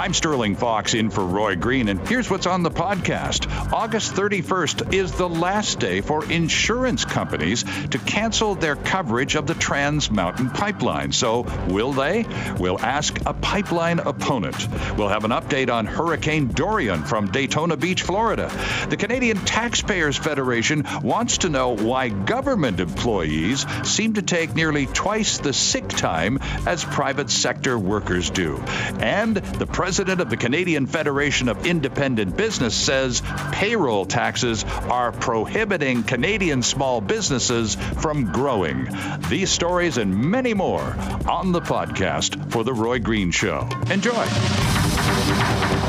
I'm Sterling Fox in for Roy Green, and here's what's on the podcast. August 31st is the last day for insurance companies to cancel their coverage of the Trans Mountain Pipeline. So, will they? We'll ask a pipeline opponent. We'll have an update on Hurricane Dorian from Daytona Beach, Florida. The Canadian Taxpayers Federation wants to know why government employees seem to take nearly twice the sick time as private sector workers do. And the president president of the Canadian Federation of Independent Business says payroll taxes are prohibiting Canadian small businesses from growing. These stories and many more on the podcast for The Roy Green Show. Enjoy.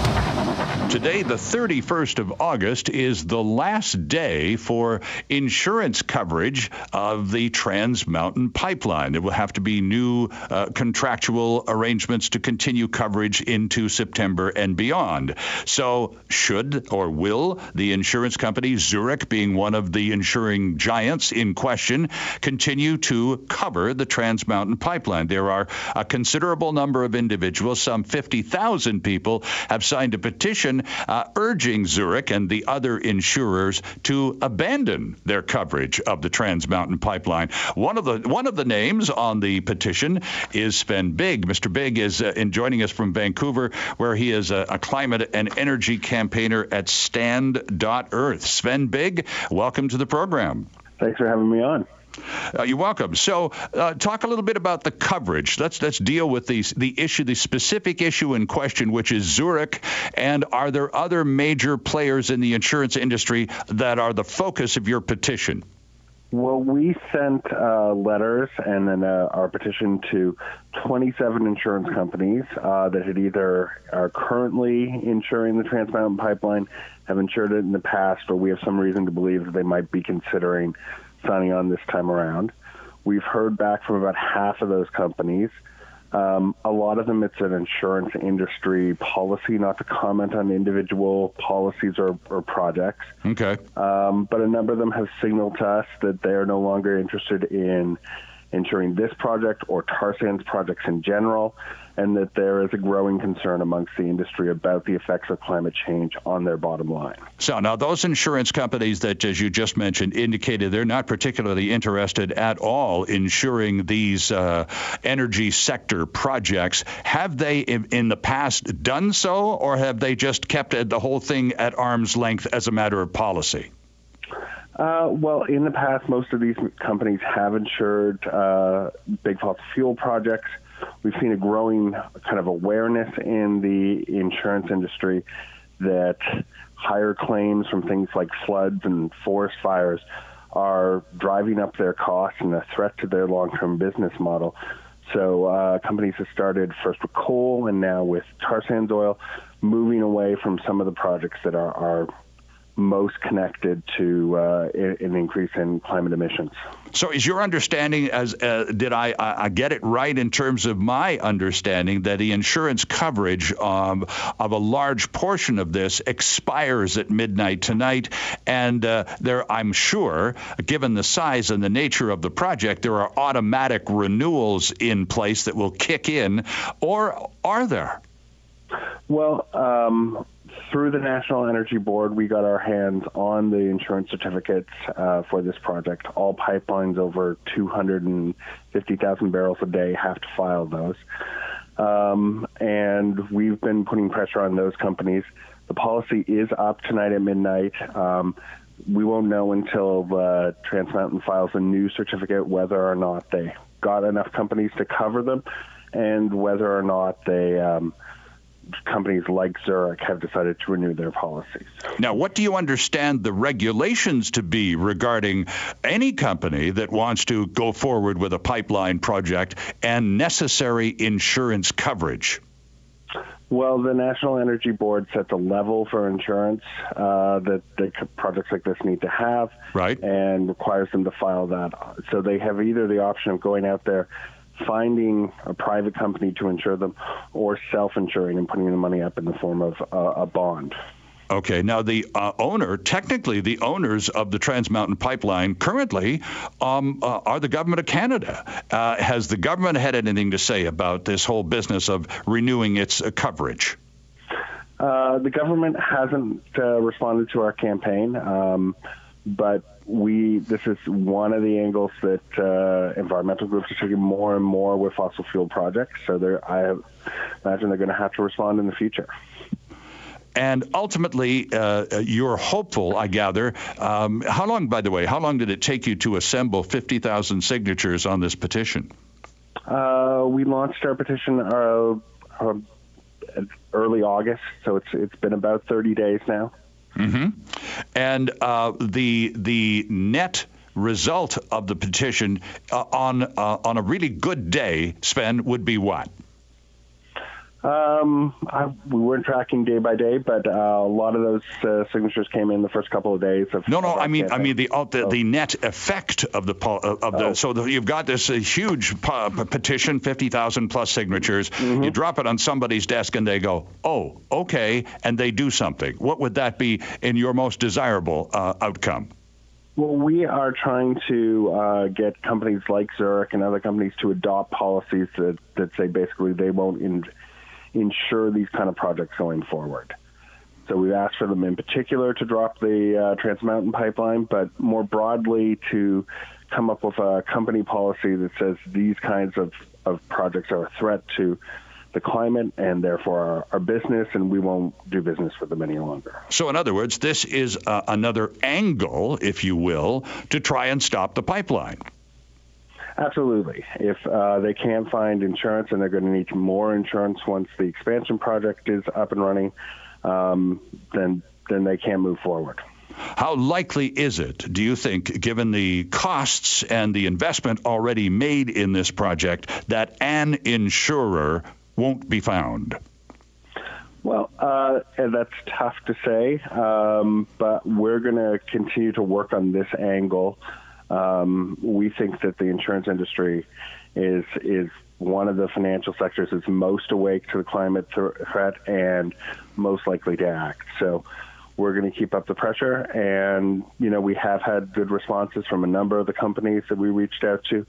Today, the 31st of August, is the last day for insurance coverage of the Trans Mountain Pipeline. There will have to be new uh, contractual arrangements to continue coverage into September and beyond. So, should or will the insurance company, Zurich being one of the insuring giants in question, continue to cover the Trans Mountain Pipeline? There are a considerable number of individuals, some 50,000 people, have signed a petition uh, urging Zurich and the other insurers to abandon their coverage of the Trans Mountain Pipeline. One of the one of the names on the petition is Sven Biggs. Mr. Biggs is uh, in joining us from Vancouver, where he is a, a climate and energy campaigner at Stand.Earth. Sven Biggs, welcome to the program. Thanks for having me on. Uh, you're welcome. So, uh, talk a little bit about the coverage. Let's let's deal with the the issue, the specific issue in question, which is Zurich. And are there other major players in the insurance industry that are the focus of your petition? Well, we sent uh, letters and then uh, our petition to 27 insurance companies uh, that had either are currently insuring the Trans Mountain Pipeline, have insured it in the past, or we have some reason to believe that they might be considering signing on this time around. We've heard back from about half of those companies. Um, a lot of them, it's an insurance industry policy not to comment on individual policies or, or projects. Okay. Um, but a number of them have signaled to us that they are no longer interested in insuring this project or tar sands projects in general and that there is a growing concern amongst the industry about the effects of climate change on their bottom line. So now those insurance companies that, as you just mentioned, indicated they're not particularly interested at all in insuring these uh, energy sector projects. Have they, in, in the past, done so, or have they just kept the whole thing at arm's length as a matter of policy? Uh, well, in the past, most of these companies have insured uh, big fossil fuel projects. We've seen a growing kind of awareness in the insurance industry that higher claims from things like floods and forest fires are driving up their costs and a threat to their long-term business model. So uh, companies have started first with coal and now with tar sands oil, moving away from some of the projects that are, are most connected to uh, an increase in climate emissions. So, is your understanding as uh, did I, I, get it right in terms of my understanding that the insurance coverage um, of a large portion of this expires at midnight tonight, and uh, there, I'm sure, given the size and the nature of the project, there are automatic renewals in place that will kick in, or are there? Well, um, through the National Energy Board, we got our hands on the insurance certificates uh, for this project. All pipelines over 250,000 barrels a day have to file those. Um, and we've been putting pressure on those companies. The policy is up tonight at midnight. Um, we won't know until uh, Trans Mountain files a new certificate whether or not they got enough companies to cover them and whether or not they. Um, companies like Zurich have decided to renew their policies. Now, what do you understand the regulations to be regarding any company that wants to go forward with a pipeline project and necessary insurance coverage? Well, the National Energy Board sets a level for insurance uh, that, that projects like this need to have, right, and requires them to file that. So they have either the option of going out there finding a private company to insure them or self-insuring and putting the money up in the form of uh, a bond. Okay, now the uh, owner, technically the owners of the Trans Mountain Pipeline currently um, uh, are the government of Canada. Uh, has the government had anything to say about this whole business of renewing its uh, coverage? Uh, the government hasn't uh, responded to our campaign, um, but we this is one of the angles that environmental groups are taking more and more with fossil fuel projects. So I imagine they're going to have to respond in the future. And ultimately, uh, you're hopeful, I gather. Um, how long, by the way, how long did it take you to assemble 50,000 signatures on this petition? Uh, we launched our petition uh, uh early August, so it's it's been about 30 days now. Mm-hmm. And uh, the the net result of the petition uh, on on a really good day, Sven, would be what? Um, I, we weren't tracking day by day, but uh, a lot of those uh, signatures came in the first couple of days. Of, no, no, I mean, campaign. I mean the uh, the, the, net effect of the of the. Oh. So the, you've got this uh, huge petition, fifty thousand plus signatures. Mm-hmm. You drop it on somebody's desk, and they go, "Oh, okay," and they do something. What would that be in your most desirable uh, outcome? Well, we are trying to uh, get companies like Zurich and other companies to adopt policies that, that say basically they won't in, ensure these kind of projects going forward. So we've asked for them in particular to drop the uh, Trans Mountain pipeline, but more broadly to come up with a company policy that says these kinds of, of projects are a threat to the climate and therefore our, our, business, and we won't do business with them any longer. So, in other words, this is uh, another angle, if you will, to try and stop the pipeline. Absolutely. If uh, they can't find insurance and they're going to need more insurance once the expansion project is up and running, um, then then they can move forward. How likely is it, do you think, given the costs and the investment already made in this project, that an insurer won't be found? Well, uh, that's tough to say, um, but we're going to continue to work on this angle. Um, we think that the insurance industry is is one of the financial sectors that's most awake to the climate threat and most likely to act. So we're going to keep up the pressure, and you know we have had good responses from a number of the companies that we reached out to.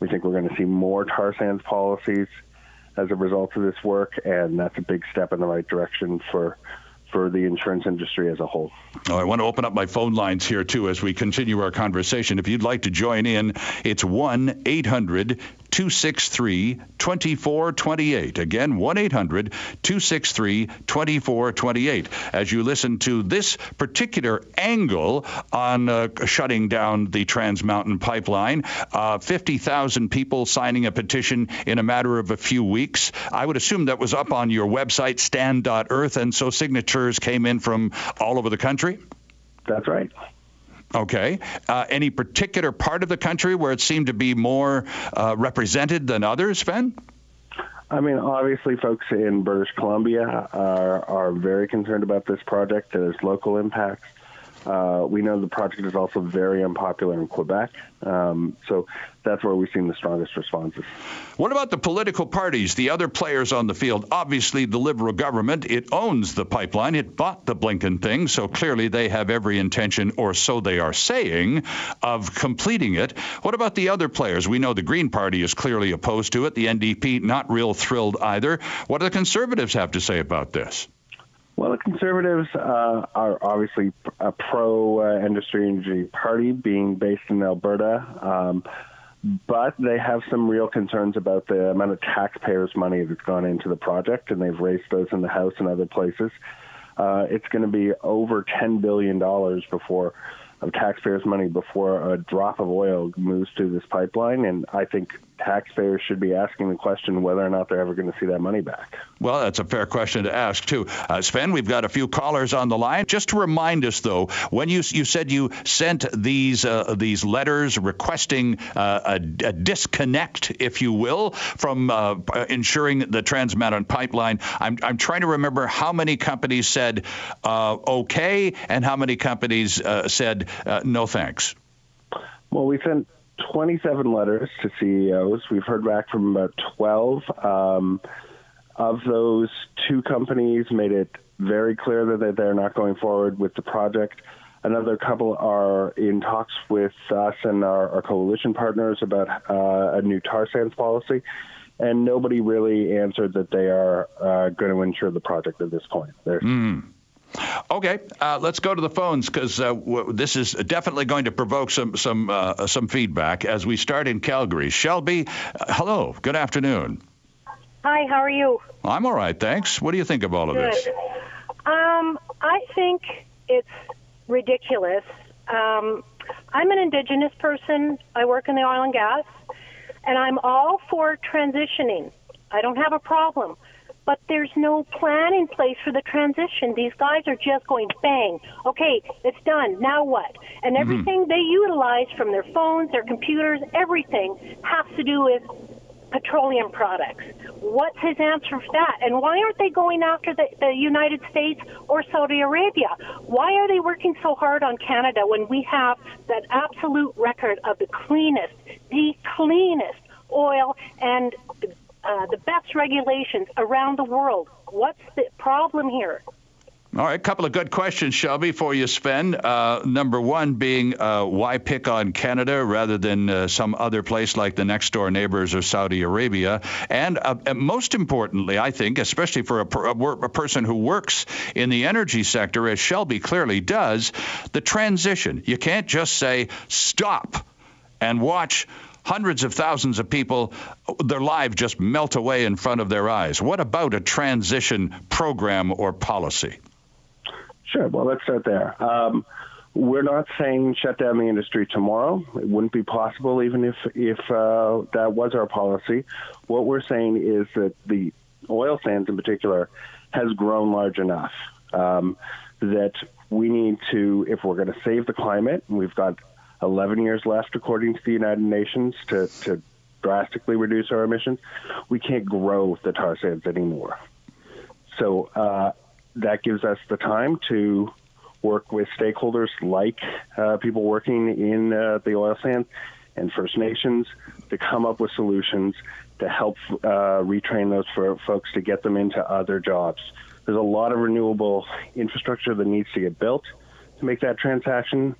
We think we're going to see more tar sands policies as a result of this work, and that's a big step in the right direction for for the insurance industry as a whole. Oh, I want to open up my phone lines here too as we continue our conversation. If you'd like to join in, it's 1 800 263 2428. Again, 1 800 263 2428. As you listen to this particular angle on uh, shutting down the Trans Mountain Pipeline, uh, 50,000 people signing a petition in a matter of a few weeks. I would assume that was up on your website, stand.earth, and so signatures came in from all over the country? That's right. Okay. Uh, any particular part of the country where it seemed to be more uh, represented than others, Sven? I mean, obviously, folks in British Columbia are, are very concerned about this project. There's local impacts. Uh, we know the project is also very unpopular in Quebec, um, so that's where we've seen the strongest responses. What about the political parties, the other players on the field? Obviously, the Liberal government, it owns the pipeline, it bought the Blinken thing, so clearly they have every intention, or so they are saying, of completing it. What about the other players? We know the Green Party is clearly opposed to it, the NDP not real thrilled either. What do the Conservatives have to say about this? Well, the Conservatives uh, are obviously a pro uh, industry energy party, being based in Alberta, um, but they have some real concerns about the amount of taxpayers' money that's gone into the project, and they've raised those in the House and other places. Uh, it's going to be over $10 billion before of taxpayers' money before a drop of oil moves through this pipeline. And I think taxpayers should be asking the question whether or not they're ever going to see that money back. Well, that's a fair question to ask, too. Uh, Sven, we've got a few callers on the line. Just to remind us, though, when you, you said you sent these, uh, these letters requesting uh, a, a, disconnect, if you will, from uh, ensuring the Trans Mountain pipeline, I'm, I'm trying to remember how many companies said uh, okay and how many companies uh, said no thanks. Well, we sent 27 letters to CEOs. We've heard back from about 12. Um, of those, two companies made it very clear that they're not going forward with the project. Another couple are in talks with us and our, our coalition partners about uh, a new tar sands policy. And nobody really answered that they are uh, going to insure the project at this point. Mm. Okay, uh, let's go to the phones because uh, w- this is definitely going to provoke some some uh, some feedback as we start in Calgary. Shelby, uh, hello, good afternoon. Hi, how are you? I'm all right, thanks. What do you think of all of Good. this? Um, I think it's ridiculous. Um, I'm an Indigenous person. I work in the oil and gas, and I'm all for transitioning. I don't have a problem. But there's no plan in place for the transition. These guys are just going bang. Okay, it's done. Now what? And mm-hmm. everything they utilize from their phones, their computers, everything has to do with petroleum products. What's his answer for that? And why aren't they going after the, the United States or Saudi Arabia? Why are they working so hard on Canada when we have that absolute record of the cleanest, the cleanest oil and uh, the best regulations around the world? What's the problem here? All right, a couple of good questions, Shelby, for you, Sven. Uh, number one being uh, why pick on Canada rather than uh, some other place like the next door neighbors or Saudi Arabia? And uh, and most importantly, I think, especially for a, per, a person who works in the energy sector, as Shelby clearly does, the transition. You can't just say stop and watch hundreds of thousands of people, their lives just melt away in front of their eyes. What about a transition program or policy? Sure. Well, let's start there. Um, we're not saying shut down the industry tomorrow. It wouldn't be possible, even if if uh, that was our policy. What we're saying is that the oil sands, in particular, has grown large enough um, that we need to, if we're going to save the climate, we've got 11 years left, according to the United Nations, to, to drastically reduce our emissions, we can't grow the tar sands anymore. So uh, that gives us the time to work with stakeholders like uh, people working in uh, the oil sands and First Nations to come up with solutions to help uh, retrain those folks to get them into other jobs. There's a lot of renewable infrastructure that needs to get built to make that transaction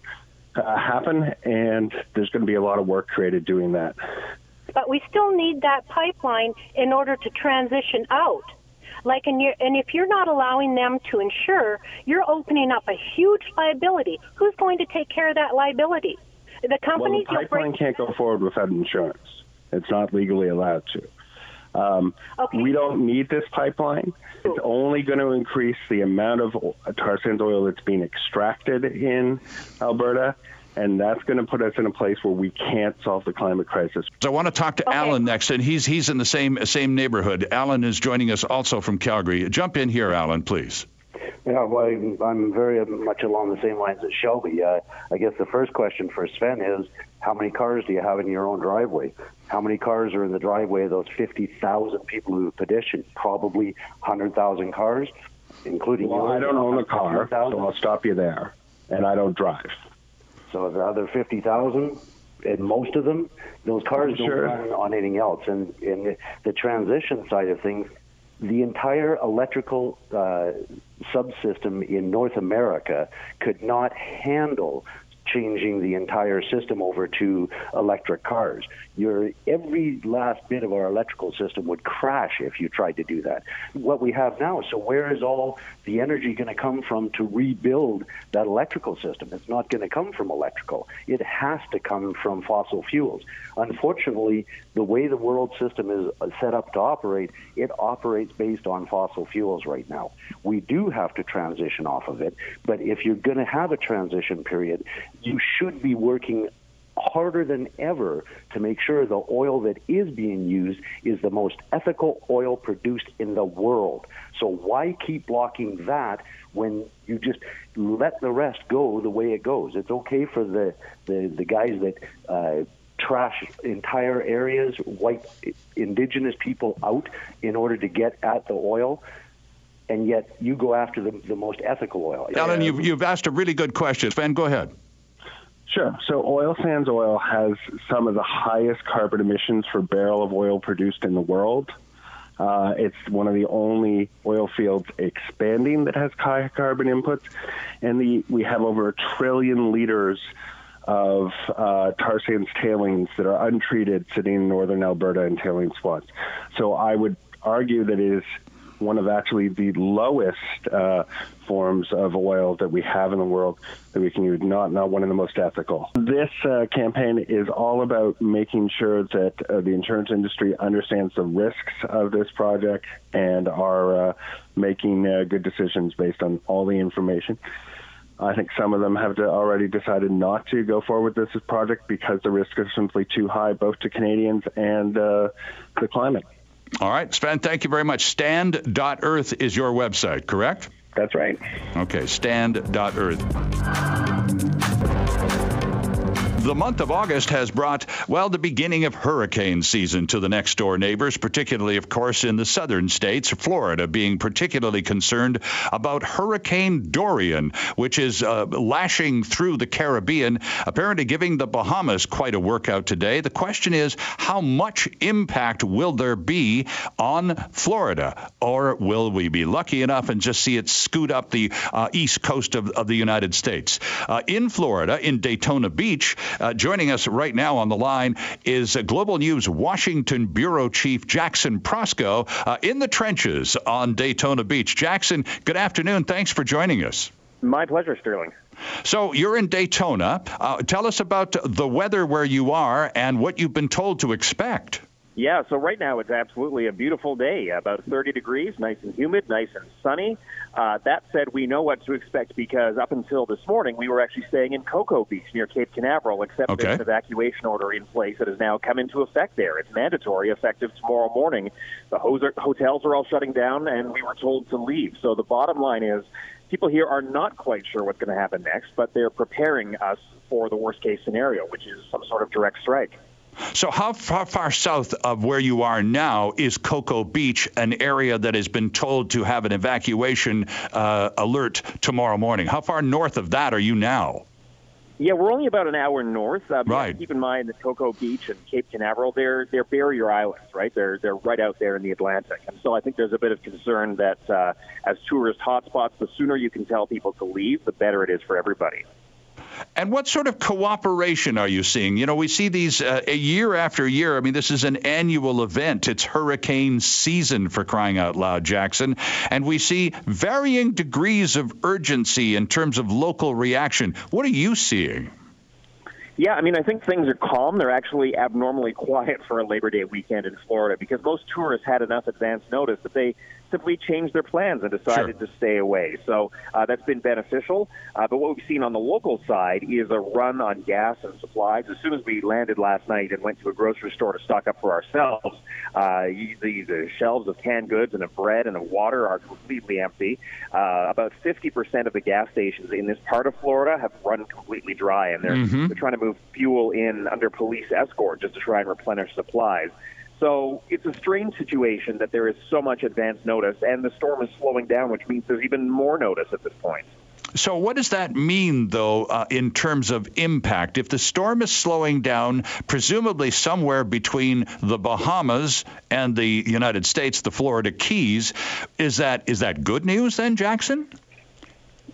uh, happen, and there's going to be a lot of work created doing that. But we still need that pipeline in order to transition out. Like, and, you're, and if you're not allowing them to insure, you're opening up a huge liability. Who's going to take care of that liability? The Well, companies. the pipeline break- can't go forward without insurance. It's not legally allowed to. Um, Okay. We don't need this pipeline. It's only going to increase the amount of tar sands oil that's being extracted in Alberta, and that's going to put us in a place where we can't solve the climate crisis. So I want to talk to Okay. Alan next, and he's he's in the same same neighborhood. Alan is joining us also from Calgary. Jump in here, Alan, please. Yeah, well, I'm- I'm very much along the same lines as Shelby. Uh, I guess the first question for Sven is, how many cars do you have in your own driveway? How many cars are in the driveway of those 50,000 people who petitioned? Probably 100,000 cars, including Well, yours. I don't own a car, so I'll stop you there, and I don't drive. So the other 50,000, and most of them, those cars Sure. don't run on anything else. And in the, the transition side of things, the entire electrical uh, subsystem in North America could not handle changing the entire system over to electric cars. Your every last bit of our electrical system would crash if you tried to do that. What we have now, so where is all the energy going to come from to rebuild that electrical system? It's not going to come from electrical. It has to come from fossil fuels. Unfortunately, the way the world system is uh, set up to operate, it operates based on fossil fuels right now. We do have to transition off of it, but if you're going to have a transition period, you should be working harder than ever to make sure the oil that is being used is the most ethical oil produced in the world. So why keep blocking that when you just let the rest go the way it goes? It's okay for the the, the guys that uh, trash entire areas, wipe indigenous people out in order to get at the oil. And yet, you go after the, the most ethical oil. Alan, you've, you've asked a really good question. Sven, go ahead. Sure. So oil sands oil has some of the highest carbon emissions for barrel of oil produced in the world. Uh, it's one of the only oil fields expanding that has high carbon inputs, and the, we have over a trillion liters of uh, tar sands tailings that are untreated sitting in northern Alberta in tailing swamps. So I would argue that it is one of actually the lowest uh, forms of oil that we have in the world that we can use, not, not one of the most ethical. This uh, campaign is all about making sure that uh, the insurance industry understands the risks of this project and are uh, making uh, good decisions based on all the information. I think some of them have already decided not to go forward with this project because the risks are simply too high, both to Canadians and uh, the climate. All right, Sven, thank you very much. Stand.earth is your website, correct? That's right. Okay, stand.earth. The month of August has brought, well, the beginning of hurricane season to the next door neighbors, particularly, of course, in the southern states, Florida being particularly concerned about Hurricane Dorian, which is uh, lashing through the Caribbean, apparently giving the Bahamas quite a workout today. The question is, how much impact will there be on Florida? Or will we be lucky enough and just see it scoot up the uh, east coast of, of, the United States? Uh, in Florida, in Daytona Beach, uh, joining us right now on the line is uh, Global News Washington Bureau Chief Jackson Proskow uh, in the trenches on Daytona Beach. Jackson, good afternoon. Thanks for joining us. My pleasure, Sterling. So you're in Daytona. Uh, tell us about the weather where you are and what you've been told to expect. Yeah, so right now it's absolutely a beautiful day, about 30 degrees, nice and humid, nice and sunny. Uh, that said, we know what to expect because up until this morning, we were actually staying in Cocoa Beach near Cape Canaveral, except okay. there's an evacuation order in place that has now come into effect there. It's mandatory, effective tomorrow morning. The hotels are all shutting down, and we were told to leave. So the bottom line is people here are not quite sure what's going to happen next, but they're preparing us for the worst case scenario, which is some sort of direct strike. So, how far, far, south of where you are now is Cocoa Beach, an area that has been told to have an evacuation uh, alert tomorrow morning? How far north of that are you now? Yeah, we're only about an hour north. Uh, right. Keep in mind that Cocoa Beach and Cape Canaveral, they're they're barrier islands, right? They're they're right out there in the Atlantic, and so I think there's a bit of concern that uh, as tourist hotspots, the sooner you can tell people to leave, the better it is for everybody. And what sort of cooperation are you seeing? You know, we see these uh, year after year. I mean, this is an annual event. It's hurricane season for crying out loud, Jackson. And we see varying degrees of urgency in terms of local reaction. What are you seeing? Yeah, I mean, I think things are calm. They're actually abnormally quiet for a Labor Day weekend in Florida because most tourists had enough advance notice that they simply changed their plans and decided sure. to stay away. So uh, that's been beneficial. Uh, but what we've seen on the local side is a run on gas and supplies. As soon as we landed last night and went to a grocery store to stock up for ourselves, uh, the, the shelves of canned goods and of bread and of water are completely empty. Uh, about 50% of the gas stations in this part of Florida have run completely dry, and they're, mm-hmm. they're trying to move fuel in under police escort just to try and replenish supplies. So it's a strange situation that there is so much advance notice, and the storm is slowing down, which means there's even more notice at this point. So, what does that mean, though, uh, in terms of impact? If the storm is slowing down, presumably somewhere between the Bahamas and the United States, the Florida Keys, is that is that good news then, Jackson?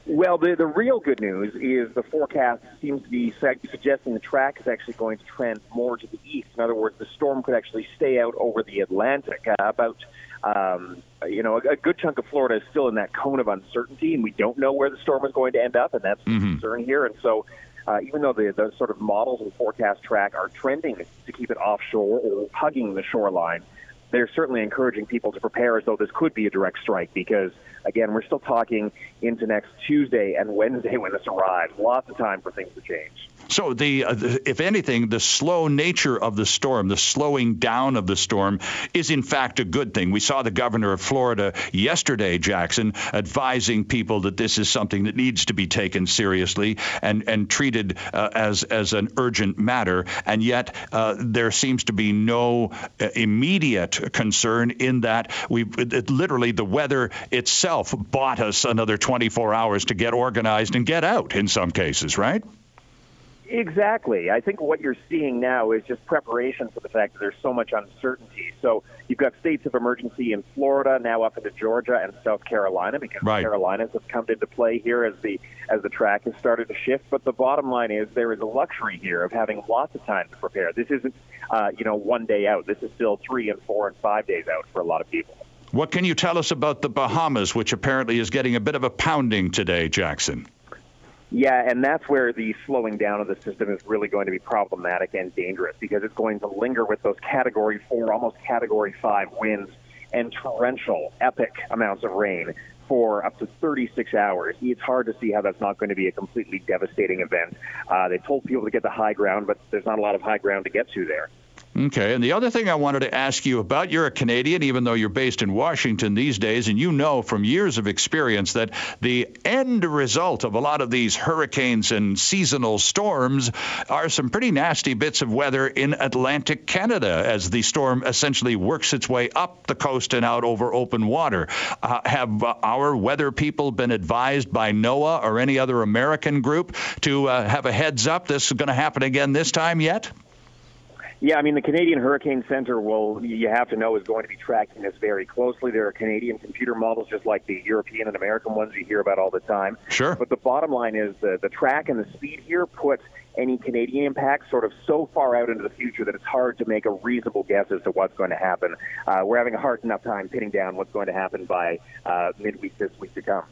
Well, the, the real good news is the forecast seems to be suggesting the track is actually going to trend more to the east. In other words, the storm could actually stay out over the Atlantic. Uh, about, um, you know, a, a good chunk of Florida is still in that cone of uncertainty, and we don't know where the storm is going to end up, and that's mm-hmm. the concern here. And so, uh, even though the, the sort of models and forecast track are trending to keep it offshore or hugging the shoreline, they're certainly encouraging people to prepare as though this could be a direct strike because, again, we're still talking into next Tuesday and Wednesday when this arrives. Lots of time for things to change. So, the, uh, the, if anything, the slow nature of the storm, the slowing down of the storm, is in fact a good thing. We saw the governor of Florida yesterday, Jackson, advising people that this is something that needs to be taken seriously and and treated uh, as as an urgent matter. And yet, uh, there seems to be no uh, immediate concern in that we literally the weather itself bought us another 24 hours to get organized and get out in some cases, right? Exactly. I think what you're seeing now is just preparation for the fact that there's so much uncertainty. So you've got states of emergency in Florida, now up into Georgia and South Carolina, because right. the Carolinas have come into play here as the as the track has started to shift. But the bottom line is there is a luxury here of having lots of time to prepare. This isn't, uh, you know, one day out. This is still three and four and five days out for a lot of people. What can you tell us about the Bahamas, which apparently is getting a bit of a pounding today, Jackson? Yeah, and that's where the slowing down of the system is really going to be problematic and dangerous because it's going to linger with those category four, almost category five winds and torrential, epic amounts of rain for up to 36 hours. It's hard to see how that's not going to be a completely devastating event. Uh, they told people to get the high ground, but there's not a lot of high ground to get to there. Okay. And the other thing I wanted to ask you about you're a Canadian, even though you're based in Washington these days, and you know from years of experience that the end result of a lot of these hurricanes and seasonal storms are some pretty nasty bits of weather in Atlantic Canada as the storm essentially works its way up the coast and out over open water. Uh, have uh, our weather people been advised by NOAA or any other American group to uh, have a heads up this is going to happen again this time yet? Yeah, I mean, the Canadian Hurricane Center will, you have to know, is going to be tracking this very closely. There are Canadian computer models, just like the European and American ones you hear about all the time. Sure. But the bottom line is the, the track and the speed here puts any Canadian impacts sort of so far out into the future that it's hard to make a reasonable guess as to what's going to happen. Uh, we're having a hard enough time pinning down what's going to happen by uh, midweek this week to come.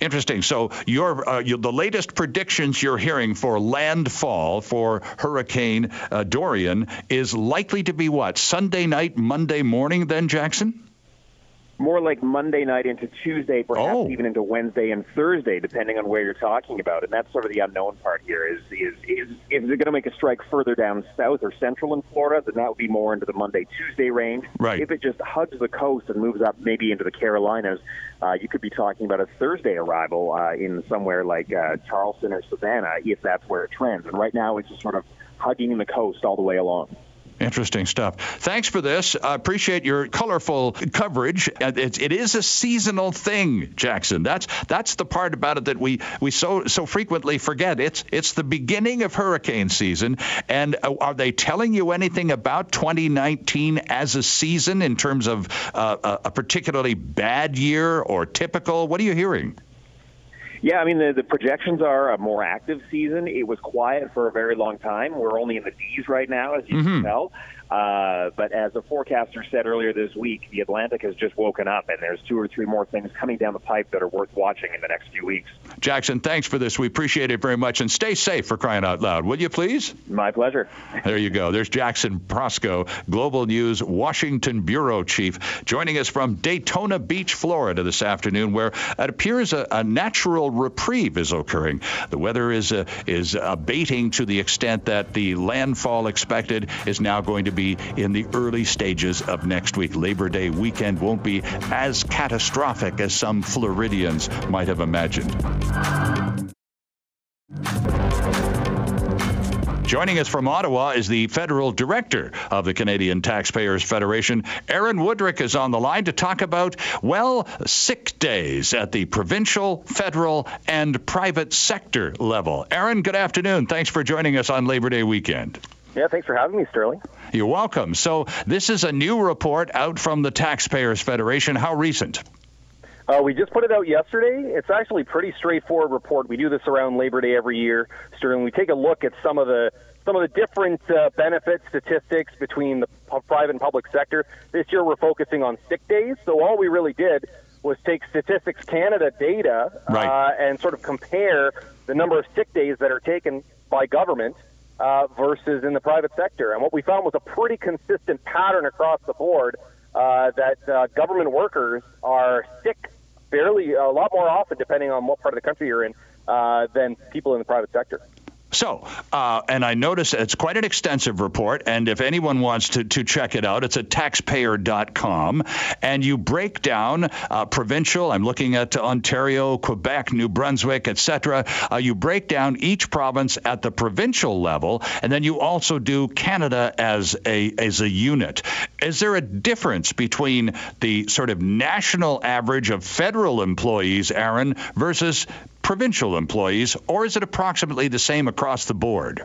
Interesting. So your, uh, the latest predictions you're hearing for landfall for Hurricane uh, Dorian is likely to be what? Sunday night, Monday morning, then, Jackson? More like Monday night into Tuesday, perhaps oh. even into Wednesday and Thursday, depending on where you're talking about. And that's sort of the unknown part here. Is is is, is it going to make a strike further down south or central in Florida? Then that would be more into the Monday Tuesday range. Right. If it just hugs the coast and moves up maybe into the Carolinas, uh, you could be talking about a Thursday arrival uh, in somewhere like uh, Charleston or Savannah, if that's where it trends. And right now, it's just sort of hugging the coast all the way along. Interesting stuff. Thanks for this. I appreciate your colorful coverage. It's, it is a seasonal thing, Jackson. That's that's the part about it that we, we so so frequently forget. It's it's the beginning of hurricane season. And uh, are they telling you anything about 2019 as a season in terms of uh, a particularly bad year or typical? What are you hearing? Yeah, I mean, the, the projections are a more active season. It was quiet for a very long time. We're only in the D's right now, as you mm-hmm. can tell. Uh, but as a forecaster said earlier this week, the Atlantic has just woken up, and there's two or three more things coming down the pipe that are worth watching in the next few weeks. Jackson, thanks for this. We appreciate it very much, and stay safe for crying out loud, will you please? My pleasure. There you go. There's Jackson Proskow, Global News Washington Bureau Chief, joining us from Daytona Beach, Florida this afternoon, where it appears a, a natural reprieve is occurring. The weather is uh, is abating to the extent that the landfall expected is now going to be in the early stages of next week. Labor Day weekend won't be as catastrophic as some Floridians might have imagined. Joining us from Ottawa is the federal director of the Canadian Taxpayers Federation. Aaron Wudrick is on the line to talk about, well, sick days at the provincial, federal, and private sector level. Aaron, good afternoon. Thanks for joining us on Labor Day weekend. Yeah, thanks for having me, Sterling. You're welcome. So, this is a new report out from the Taxpayers Federation. How recent? Uh, we just put it out yesterday. It's actually a pretty straightforward report. We do this around Labor Day every year, Sterling. We take a look at some of the some of the different uh, benefit statistics between the private and public sector. This year, we're focusing on sick days. So all we really did was take Statistics Canada data right. uh, and sort of compare the number of sick days that are taken by government uh, versus in the private sector. And what we found was a pretty consistent pattern across the board uh, that uh, government workers are sick fairly a lot more often, depending on what part of the country you're in, uh, than people in the private sector. So, uh, and I notice it's quite an extensive report, and if anyone wants to, to check it out, it's at taxpayer.com, and you break down uh, provincial. I'm looking at Ontario, Quebec, New Brunswick, etc. Uh, you break down each province at the provincial level, and then you also do Canada as a as a unit. Is there a difference between the sort of national average of federal employees, Aaron, versus provincial employees, or is it approximately the same across the board?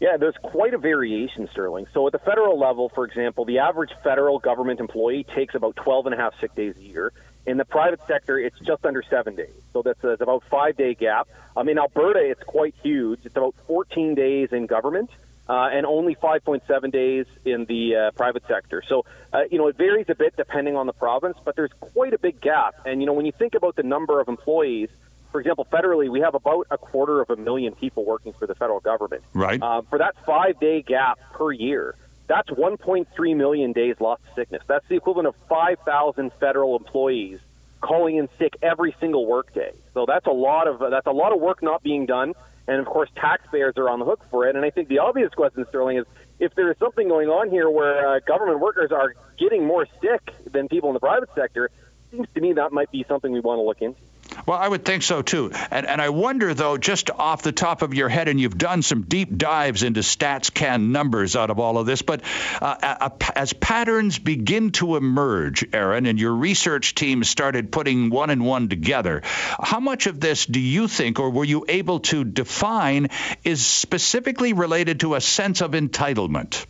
Yeah, there's quite a variation, Sterling. So at the federal level, for example, the average federal government employee takes about 12 and a half sick days a year. In the private sector, it's just under seven days. So that's, a, about five day gap. Um, in Alberta, it's quite huge. It's about 14 days in government. Uh, and only 5.7 days in the uh, private sector. So, uh, you know, it varies a bit depending on the province, but there's quite a big gap. And, you know, when you think about the number of employees for example, federally, we have about a quarter of a million people working for the federal government. Right. Uh, for that five day gap per year, that's 1.3 million days lost to sickness. That's the equivalent of 5,000 federal employees calling in sick every single workday. So that's a lot of that's a lot of work not being done, and of course taxpayers are on the hook for it. And I think the obvious question, Sterling, is if there is something going on here where uh, government workers are getting more sick than people in the private sector, it seems to me that might be something we want to look into. Well, I would think so too. And, and I wonder, though, just off the top of your head, and you've done some deep dives into stats can numbers out of all of this, but uh, as patterns begin to emerge, Aaron, and your research team started putting one and one together, how much of this do you think, or were you able to define, is specifically related to a sense of entitlement?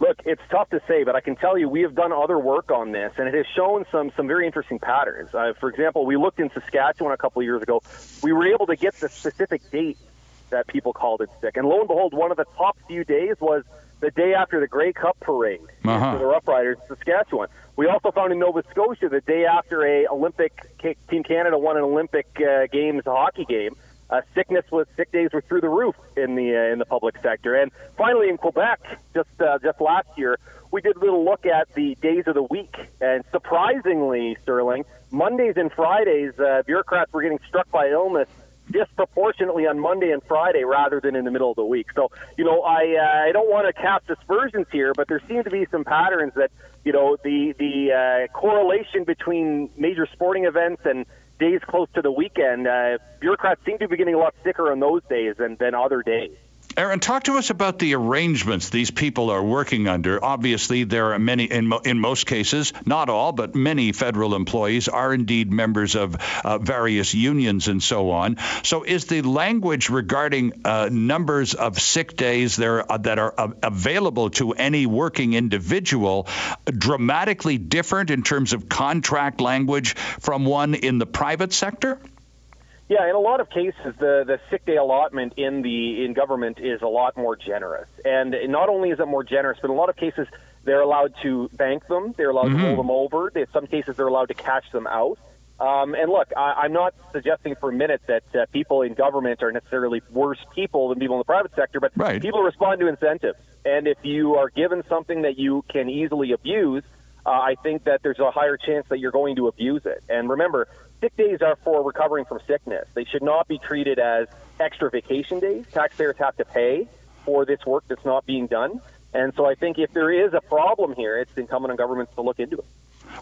Look, it's tough to say, but I can tell you we have done other work on this, and it has shown some some very interesting patterns. Uh, for example, we looked in Saskatchewan a couple of years ago. We were able to get the specific date that people called it sick, and lo and behold, one of the top few days was the day after the Grey Cup parade uh-huh. for the Rough Riders in Saskatchewan. We also found in Nova Scotia the day after a Olympic Team Canada won an Olympic uh, Games hockey game uh, sickness was sick days were through the roof in the uh, in the public sector. And finally, in Quebec, just uh, just last year, we did a little look at the days of the week, and surprisingly, Sterling, Mondays and Fridays, uh, bureaucrats were getting struck by illness disproportionately on Monday and Friday rather than in the middle of the week. So, you know, I uh, I don't want to cast aspersions here, but there seem to be some patterns that you know the the uh, correlation between major sporting events and days close to the weekend, uh, bureaucrats seem to be getting a lot sicker on those days than, than other days. Aaron, talk to us about the arrangements these people are working under. Obviously, there are many, in, mo- in most cases, not all, but many federal employees are indeed members of uh, various unions and so on. So, is the language regarding uh, numbers of sick days there uh, that are available to any working individual dramatically different in terms of contract language from one in the private sector? Yeah, in a lot of cases, the, the sick day allotment in the in government is a lot more generous, and not only is it more generous, but in a lot of cases they're allowed to bank them, they're allowed mm-hmm. to roll them over. In some cases, they're allowed to cash them out. Um, and look, I, I'm not suggesting for a minute that uh, people in government are necessarily worse people than people in the private sector, but right. people respond to incentives. And if you are given something that you can easily abuse, uh, I think that there's a higher chance that you're going to abuse it. And remember, sick days are for recovering from sickness. They should not be treated as extra vacation days. Taxpayers have to pay for this work that's not being done. And so I think if there is a problem here, it's incumbent on governments to look into it.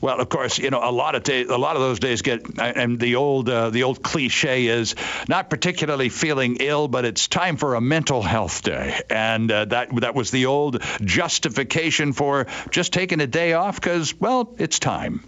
Well, of course, you know a lot of days, a lot of those days get, and the old uh, the old cliche is not particularly feeling ill, but it's time for a mental health day, and uh, that that was the old justification for just taking a day off because well, it's time.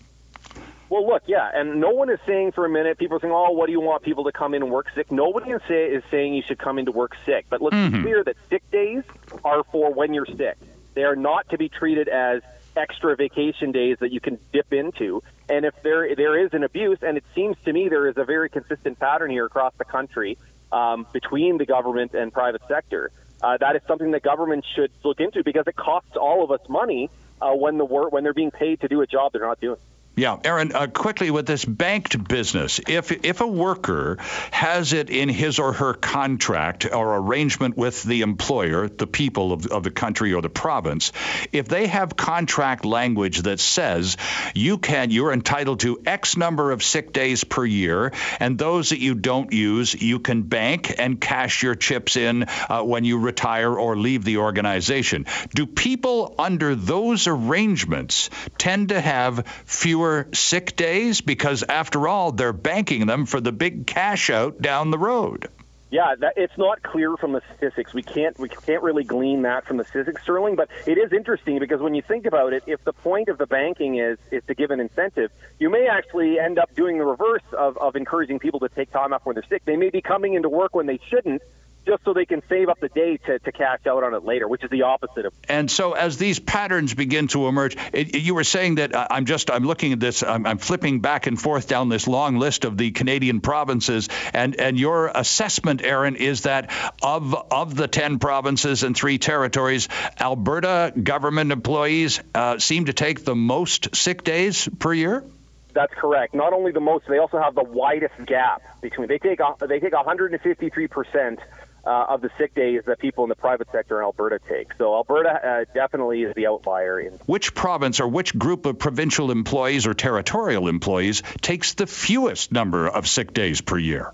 Well, look, yeah, and no one is saying for a minute. People are saying, "Oh, what do you want people to come in and work sick?" Nobody is, say, is saying you should come in to work sick. But let's mm-hmm. be clear that sick days are for when you're sick. They are not to be treated as extra vacation days that you can dip into. And if there there is an abuse, and it seems to me there is a very consistent pattern here across the country um, between the government and private sector, uh, that is something that government should look into because it costs all of us money uh, when the work when they're being paid to do a job they're not doing. Yeah, Aaron, uh, quickly with this banked business, if if a worker has it in his or her contract or arrangement with the employer, the people of, of the country or the province, if they have contract language that says you can you're entitled to X number of sick days per year, and those that you don't use, you can bank and cash your chips in uh, when you retire or leave the organization. Do people under those arrangements tend to have fewer fewer sick days because, after all, they're banking them for the big cash out down the road. Yeah, that, it's not clear from the statistics. We can't we can't really glean that from the statistics, Sterling. But it is interesting because when you think about it, if the point of the banking is is to give an incentive, you may actually end up doing the reverse of, of encouraging people to take time off when they're sick. They may be coming into work when they shouldn't, just so they can save up the day to, to cash out on it later, which is the opposite of. And so, as these patterns begin to emerge, it, you were saying that uh, I'm just I'm looking at this, I'm, I'm, flipping back and forth down this long list of the Canadian provinces, and and your assessment, Aaron, is that of of the ten provinces and three territories, Alberta government employees uh, seem to take the most sick days per year. That's correct. Not only the most, they also have the widest gap between. They take they take 153 percent uh, of the sick days that people in the private sector in Alberta take. So Alberta uh, definitely is the outlier. In- which province or which group of provincial employees or territorial employees takes the fewest number of sick days per year?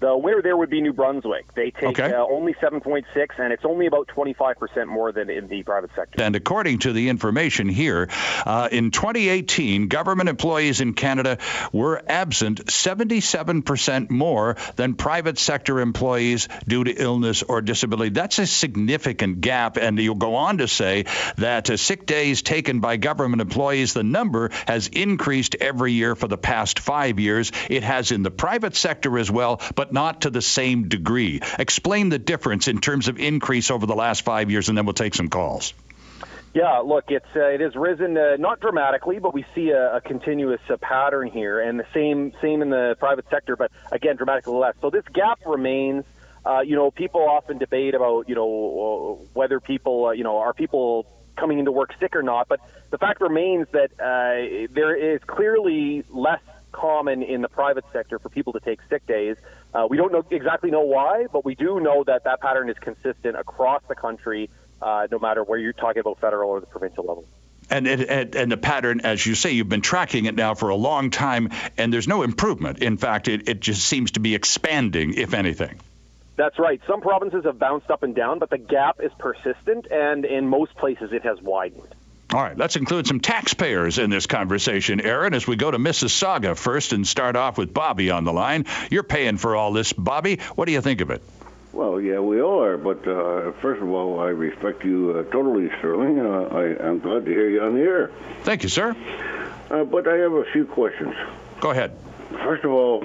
The winner there would be New Brunswick. They take okay. uh, only 7.6, and it's only about 25% more than in the private sector. And according to the information here, uh, in 2018, government employees in Canada were absent 77% more than private sector employees due to illness or disability. That's a significant gap. And you'll go on to say that uh, sick days taken by government employees, the number has increased every year for the past five years. It has in the private sector as well, but not to the same degree. Explain the difference in terms of increase over the last five years, and then we'll take some calls. Yeah, look, it's uh, it has risen uh, not dramatically, but we see a, a continuous uh, pattern here, and the same same in the private sector, but again, dramatically less. So this gap remains. Uh, you know, people often debate about you know whether people uh, you know are people coming into work sick or not, but the fact remains that uh, there is clearly less common in the private sector for people to take sick days. Uh, we don't know exactly know why, but we do know that that pattern is consistent across the country, uh, no matter where you're talking about federal or the provincial level. And, it, and the pattern, as you say, you've been tracking it now for a long time, and there's no improvement. In fact, it, it just seems to be expanding, if anything. That's right. Some provinces have bounced up and down, but the gap is persistent, and in most places it has widened. All right, let's include some taxpayers in this conversation, Aaron, as we go to Mississauga first and start off with Bobby on the line. You're paying for all this, Bobby. What do you think of it? Well, yeah, we all are. But uh, first of all, I respect you uh, totally, Sterling. Uh, I, am glad to hear you on the air. Thank you, sir. Uh, but I have a few questions. Go ahead. First of all,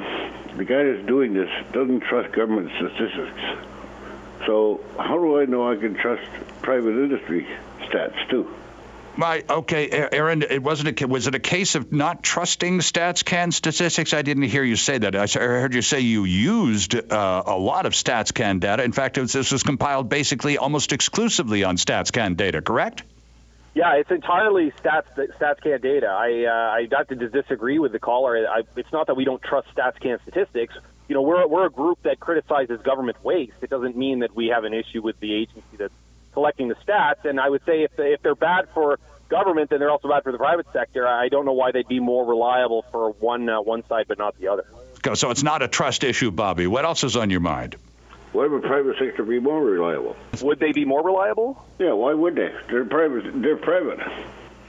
the guy that's doing this doesn't trust government statistics. So how do I know I can trust private industry stats too? My okay, Aaron. It wasn't a was it a case of not trusting StatsCan statistics? I didn't hear you say that. I heard you say you used uh, a lot of StatsCan data. In fact, was, this was compiled basically almost exclusively on StatsCan data. Correct? Yeah, it's entirely stats StatsCan data. I uh, I got to disagree with the caller. I, it's not that we don't trust StatsCan statistics. You know, we're we're a group that criticizes government waste. It doesn't mean that we have an issue with the agency that's collecting the stats. And I would say if, they, if they're bad for government, then they're also bad for the private sector. I don't know why they'd be more reliable for one uh, one side but not the other. So it's not a trust issue, Bobby. What else is on your mind? Why would private sector be more reliable? Would they be more reliable? Yeah, why would they? They're private. They're private.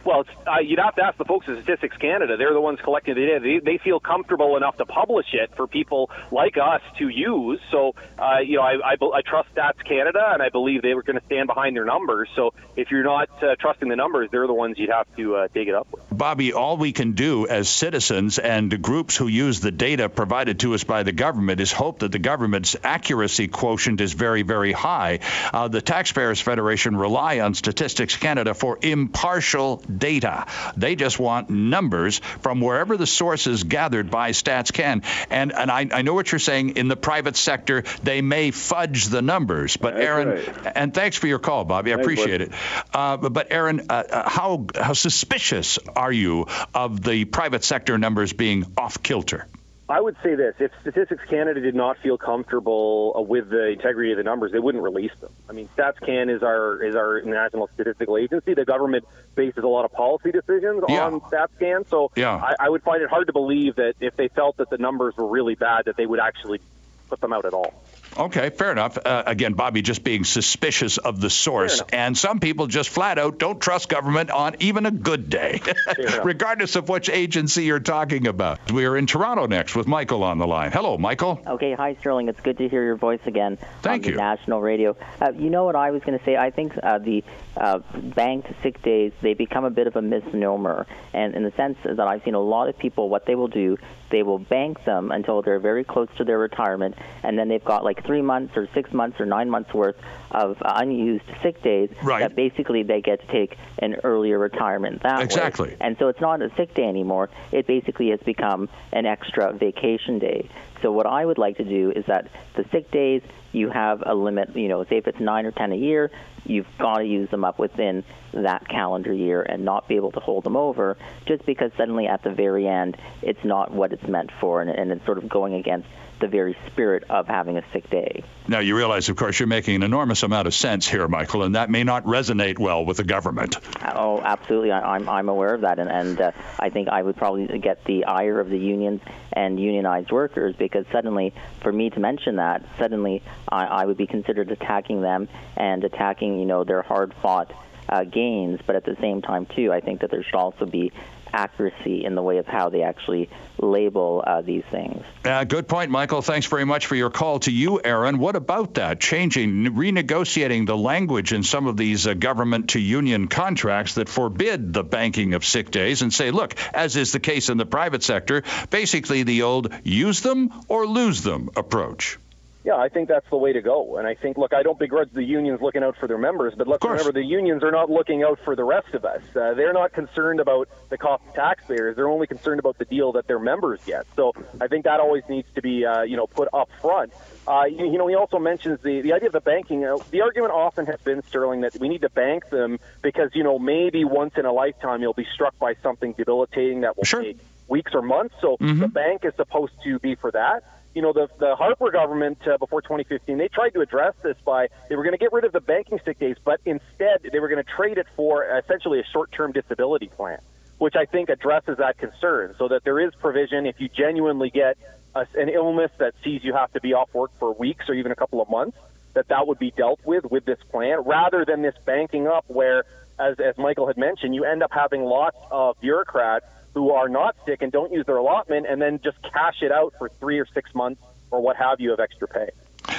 Well, uh, you'd have to ask the folks at Statistics Canada. They're the ones collecting the data. They, they feel comfortable enough to publish it for people like us to use. So, uh, you know, I, I, I, trust Stats Canada, and I believe they were going to stand behind their numbers. So, if you're not uh, trusting the numbers, they're the ones you'd have to uh, take it up with. Bobby, all we can do as citizens and groups who use the data provided to us by the government is hope that the government's accuracy quotient is very, very high. Uh, the Taxpayers Federation rely on Statistics Canada for impartial data. They just want numbers from wherever the source is gathered by StatsCan. And and I, I know what you're saying. In the private sector, they may fudge the numbers. But That's Aaron, right. and thanks for your call, Bobby. I Thanks, appreciate it. Uh, but Aaron, uh, uh, how how suspicious are you of the private sector numbers being off kilter? I would say this: if Statistics Canada did not feel comfortable uh, with the integrity of the numbers, they wouldn't release them. I mean, StatsCan is our is our national statistical agency. The government bases a lot of policy decisions Yeah. on StatsCan, so Yeah. I, I would find it hard to believe that if they felt that the numbers were really bad, that they would actually put them out at all. Okay, fair enough. Uh, again, Bobby just being suspicious of the source. And some people just flat out don't trust government on even a good day, regardless of which agency you're talking about. We are in Toronto next with Michael on the line. Hello, Michael. Okay, hi Sterling. It's good to hear your voice again Thank on you. the national radio. Uh, you know what I was going to say? I think uh, the uh, banked sick days they become a bit of a misnomer, and in the sense that I've seen a lot of people what they will do they will bank them until they're very close to their retirement, and then they've got like three months or six months or nine months worth of unused sick days right. that basically they get to take an earlier retirement that exactly. way. And so it's not a sick day anymore. It basically has become an extra vacation day. So what I would like to do is that the sick days you have a limit. You know, say if it's nine or ten a year, you've got to use them up within that calendar year and not be able to hold them over just because suddenly at the very end it's not what it's meant for and, and it's sort of going against the very spirit of having a sick day. Now, you realize, of course, you're making an enormous amount of sense here, Michael, and that may not resonate well with the government. Oh, absolutely. I, am I'm aware of that, and, and uh, I think I would probably get the ire of the unions and unionized workers because suddenly, for me to mention that, suddenly I, I would be considered attacking them and attacking, you know, their hard-fought uh, gains. But at the same time, too, I think that there should also be accuracy in the way of how they actually label uh, these things. Uh, good point, Michael. Thanks very much for your call to you, Aaron. What about that? Changing, renegotiating the language in some of these uh, government to union contracts that forbid the banking of sick days and say, look, as is the case in the private sector, basically the old use them or lose them approach. Yeah, I think that's the way to go. And I think, look, I don't begrudge the unions looking out for their members, but let's remember the unions are not looking out for the rest of us. Uh, they're not concerned about the cost of taxpayers. They're only concerned about the deal that their members get. So I think that always needs to be, uh, you know, put up front. Uh, you, you, know, he also mentions the, the idea of the banking. Uh, the argument often has been, Sterling, that we need to bank them because, you know, maybe once in a lifetime you'll be struck by something debilitating that will sure. take weeks or months. So mm-hmm. the bank is supposed to be for that you know, the, the Harper government uh, before 2015, they tried to address this by they were going to get rid of the banking sick days, but instead they were going to trade it for essentially a short-term disability plan, which I think addresses that concern, so that there is provision if you genuinely get a, an illness that sees you have to be off work for weeks or even a couple of months, that that would be dealt with with this plan, rather than this banking up where, as as Michael had mentioned, you end up having lots of bureaucrats who are not sick and don't use their allotment and then just cash it out for three or six months or what have you of extra pay.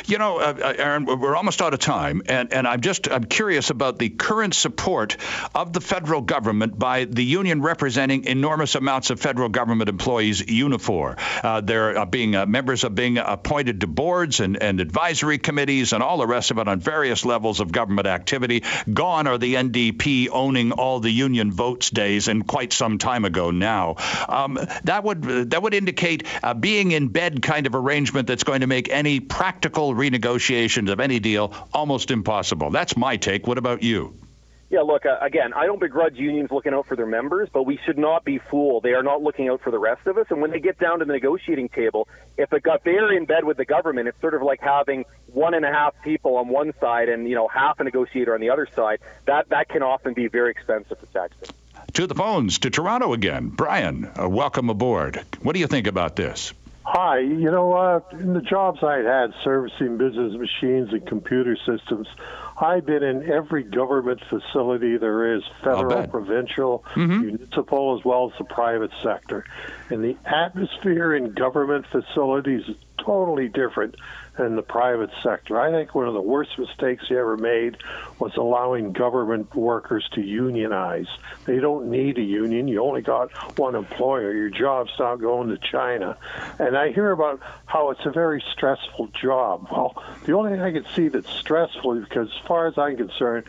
You know, uh, uh, Aaron, we're almost out of time, and, and I'm just I'm curious about the current support of the federal government by the union representing enormous amounts of federal government employees, Unifor. Uh, they're uh, being uh, members of being appointed to boards and, and advisory committees and all the rest of it on various levels of government activity. Gone are the NDP owning all the union votes days, and quite some time ago now. Um, that would that would indicate a being in bed kind of arrangement that's going to make any practical renegotiations of any deal almost impossible. That's my take. What about you? Yeah, look, uh, again, I don't begrudge unions looking out for their members, but we should not be fooled. They are not looking out for the rest of us. And when they get down to the negotiating table, if it got they're in bed with the government, it's sort of like having one and a half people on one side and you know half a negotiator on the other side. That that can often be very expensive for taxpayers. To the phones, to Toronto again. Brian, uh, welcome aboard. What do you think about this? Hi, you know, uh, in the jobs I had servicing business machines and computer systems, I've been in every government facility there is, federal, provincial, mm-hmm. municipal, as well as the private sector. And the atmosphere in government facilities is totally different in the private sector. I think one of the worst mistakes he ever made was allowing government workers to unionize. They don't need a union. You only got one employer. Your job's not going to China. And I hear about how it's a very stressful job. Well, the only thing I can see that's stressful is because, as far as I'm concerned,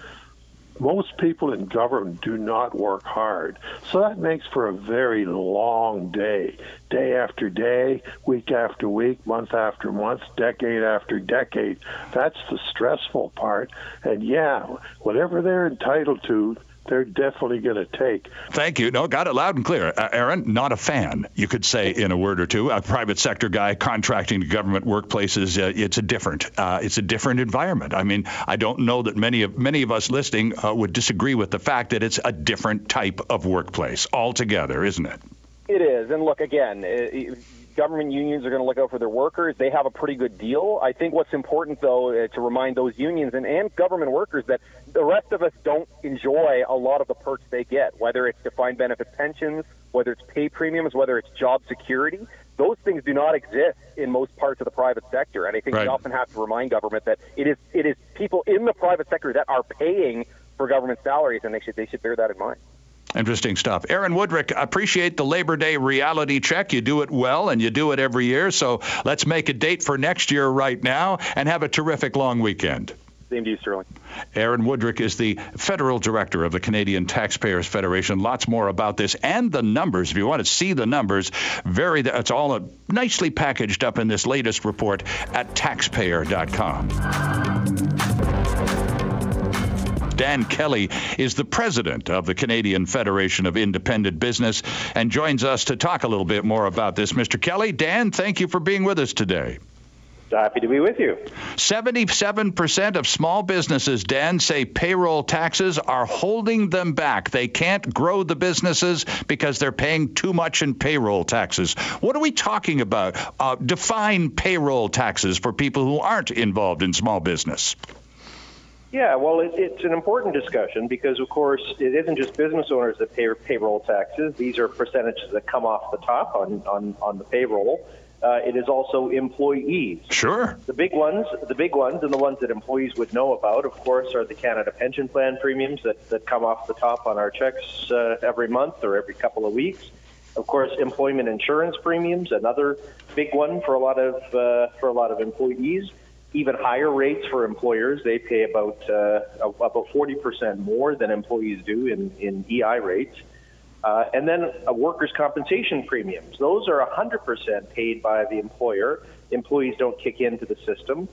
most people in government do not work hard. So that makes for a very long day, day after day, week after week, month after month, decade after decade. That's the stressful part. And yeah, whatever they're entitled to, they're definitely going to take. Thank you. No, got it loud and clear. Uh, Aaron, not a fan, you could say in a word or two. A private sector guy contracting to government workplaces, uh, it's a different, uh, it's a different environment. I mean, I don't know that many of many of us listening uh, would disagree with the fact that it's a different type of workplace altogether, isn't it? It is. And look, again, government unions are going to look out for their workers. They have a pretty good deal. I think what's important, though, uh, to remind those unions and, and government workers that the rest of us don't enjoy a lot of the perks they get, whether it's defined benefit pensions, whether it's pay premiums, whether it's job security. Those things do not exist in most parts of the private sector, and I think right. we often have to remind government that it is it is people in the private sector that are paying for government salaries, and they should they should bear that in mind. Interesting stuff. Aaron Wudrick, appreciate the Labor Day reality check. You do it well and you do it every year. So let's make a date for next year right now and have a terrific long weekend. Same to you, Sterling. Aaron Wudrick is the federal director of the Canadian Taxpayers Federation. Lots more about this and the numbers. If you want to see the numbers, very it's all uh, nicely packaged up in this latest report at taxpayer.com. Dan Kelly is the president of the Canadian Federation of Independent Business and joins us to talk a little bit more about this. Mr. Kelly, Dan, thank you for being with us today. Happy to be with you. 77% of small businesses, Dan, say payroll taxes are holding them back. They can't grow the businesses because they're paying too much in payroll taxes. What are we talking about? Uh, define payroll taxes for people who aren't involved in small business. Yeah, well, it, it's an important discussion because, of course, it isn't just business owners that pay payroll taxes. These are percentages that come off the top on, on, on the payroll uh, it is also employees. Sure. The big ones, the big ones, and the ones that employees would know about, of course, are the Canada Pension Plan premiums that, that come off the top on our checks uh, every month or every couple of weeks. Of course, employment insurance premiums, another big one for a lot of uh, for a lot of employees. Even higher rates for employers; they pay about uh, about 40% more than employees do in in EI rates. Uh, and then uh, workers' compensation premiums. Those are 100% paid by the employer. Employees don't kick into the system.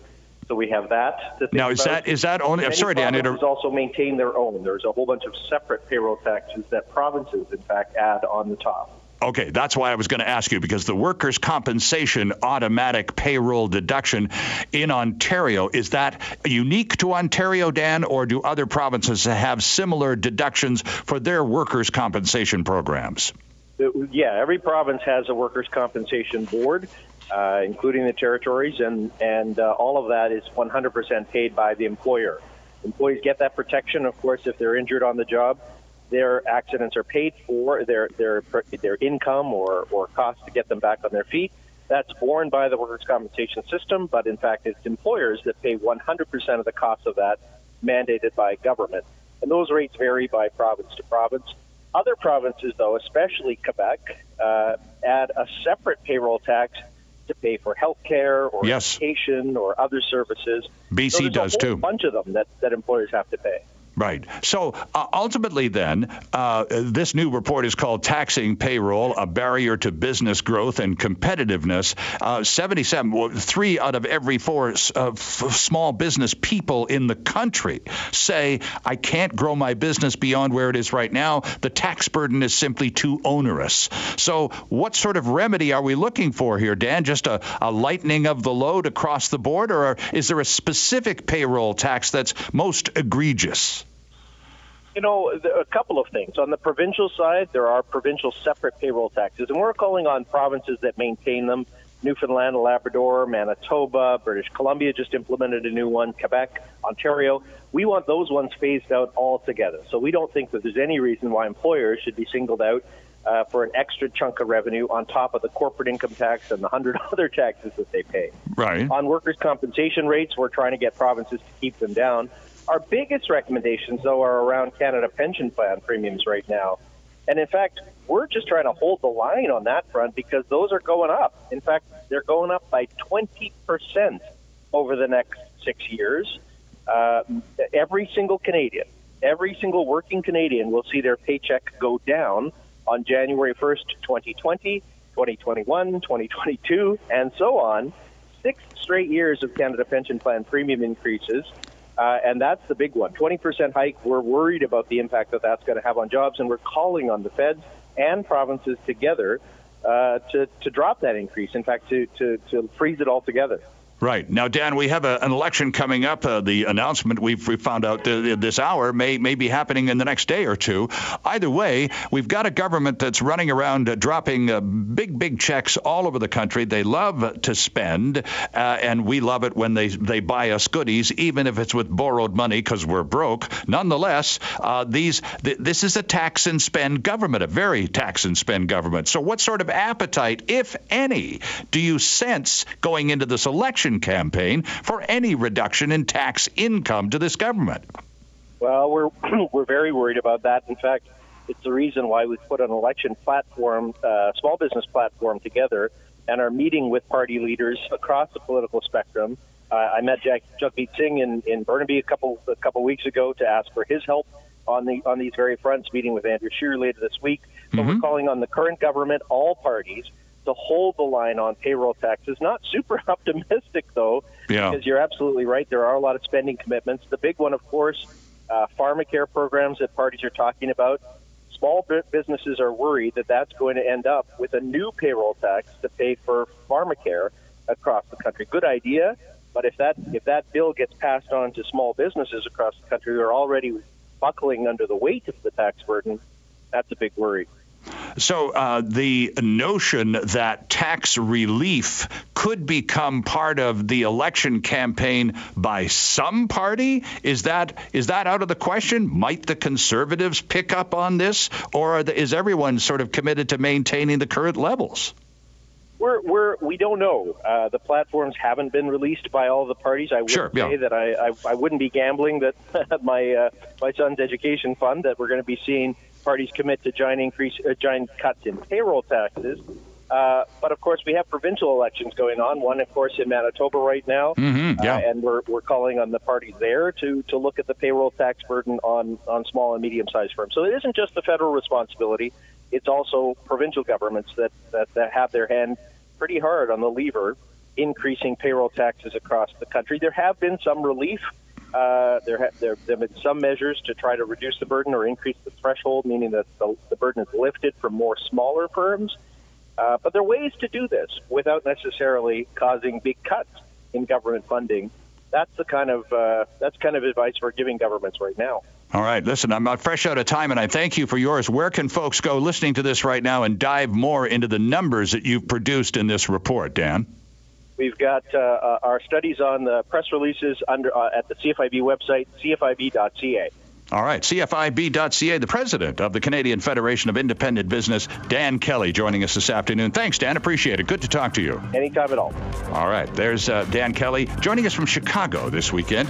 So we have that. now, is about. that is that only? I'm sorry, Dan. Provinces also maintain their own. There's a whole bunch of separate payroll taxes that provinces, in fact, add on the top. Okay, that's why I was going to ask you because the workers' compensation automatic payroll deduction in Ontario is that unique to Ontario, Dan, or do other provinces have similar deductions for their workers' compensation programs? Uh, yeah, every province has a workers' compensation board, uh, including the territories, and and uh, all of that is 100% paid by the employer. Employees get that protection, of course, if they're injured on the job their accidents are paid for, their their their income or or cost to get them back on their feet. That's borne by the workers' compensation system, but in fact, it's employers that pay 100% of the cost of that, mandated by government. And those rates vary by province to province. Other provinces, though, especially Quebec, uh, add a separate payroll tax to pay for health care or yes. education or other services. BC so does too. A bunch of them that, that employers have to pay. Right. So uh, ultimately, then, uh, this new report is called Taxing Payroll A Barrier to Business Growth and Competitiveness. Uh, 77, three out of every four uh, f- small business people in the country say, I can't grow my business beyond where it is right now. The tax burden is simply too onerous. So, what sort of remedy are we looking for here, Dan? Just a, a lightening of the load across the board, or is there a specific payroll tax that's most egregious? You know, a couple of things. On the provincial side, there are provincial separate payroll taxes, and we're calling on provinces that maintain them. Newfoundland, Labrador, Manitoba, British Columbia just implemented a new one, Quebec, Ontario. We want those ones phased out altogether. So we don't think that there's any reason why employers should be singled out uh, for an extra chunk of revenue on top of the corporate income tax and the hundred other taxes that they pay. Right. On workers' compensation rates, we're trying to get provinces to keep them down. Our biggest recommendations, though, are around Canada Pension Plan premiums right now. And in fact, we're just trying to hold the line on that front because those are going up. In fact, they're going up by 20% over the next six years. Uh, every single Canadian, every single working Canadian will see their paycheck go down on January 1st, 2020, 2021, 2022, and so on. Six straight years of Canada Pension Plan premium increases. Uh, and that's the big one 20% hike. We're worried about the impact that that's going to have on jobs, and we're calling on the feds and provinces together uh, to, to drop that increase. In fact, to, to, to freeze it altogether. Right. Now, Dan, we have a, an election coming up. Uh, the announcement we've we found out th- this hour may, may be happening in the next day or two. Either way, we've got a government that's running around uh, dropping uh, big, big checks all over the country. They love to spend, uh, and we love it when they, they buy us goodies, even if it's with borrowed money because we're broke. Nonetheless, uh, these th- this is a tax and spend government, a very tax and spend government. So, what sort of appetite, if any, do you sense going into this election? Election campaign for any reduction in tax income to this government. Well, we're we're very worried about that. In fact, It's the reason why we put an election platform, uh, small business platform together, and are meeting with party leaders across the political spectrum. Uh, I met Jack Jagmeet Singh in, in Burnaby a couple a couple weeks ago to ask for his help on the on these very fronts. Meeting with Andrew Scheer later this week. But Mm-hmm. we're calling on the current government, all parties, to hold the line on payroll taxes. Not super optimistic though, Yeah. because you're absolutely right. There are a lot of spending commitments. The big one, of course, uh, pharmacare programs that parties are talking about. Small businesses are worried that that's going to end up with a new payroll tax to pay for pharmacare across the country. Good idea, but if that if that bill gets passed on to small businesses across the country who are already buckling under the weight of the tax burden, that's a big worry. So uh, the notion that tax relief could become part of the election campaign by some party is that is that out of the question? Might the conservatives pick up on this, or the, is everyone sort of committed to maintaining the current levels? We're, we're, we don't know. Uh, the platforms haven't been released by all the parties. I would Sure, say yeah. that I, I, I wouldn't be gambling that my uh, my son's education fund that we're going to be seeing parties commit to giant increase, uh, giant cuts in payroll taxes. Uh, but of course, we have provincial elections going on. One, of course, in Manitoba right now, Mhm, yeah. uh, and we're, we're calling on the parties there to, to look at the payroll tax burden on, on small and medium sized firms. So it isn't just the federal responsibility; it's also provincial governments that, that, that have their hand pretty hard on the lever, increasing payroll taxes across the country. There have been some relief. Uh, there, ha- there, have been some measures to try to reduce the burden or increase the threshold, meaning that the, the burden is lifted from more smaller firms. Uh, but there are ways to do this without necessarily causing big cuts in government funding. That's the kind of uh, that's kind of advice we're giving governments right now. All right, listen, I'm fresh out of time, and I thank you for yours. Where can folks go listening to this right now and dive more into the numbers that you've produced in this report, Dan? We've got uh, uh, our studies on the press releases under uh, at the CFIB website, cfib.ca. All right, CFIB.ca, the president of the Canadian Federation of Independent Business, Dan Kelly, joining us this afternoon. Thanks, Dan. Appreciate it. Good to talk to you. Anytime at all. All right, there's uh, Dan Kelly joining us from Chicago this weekend.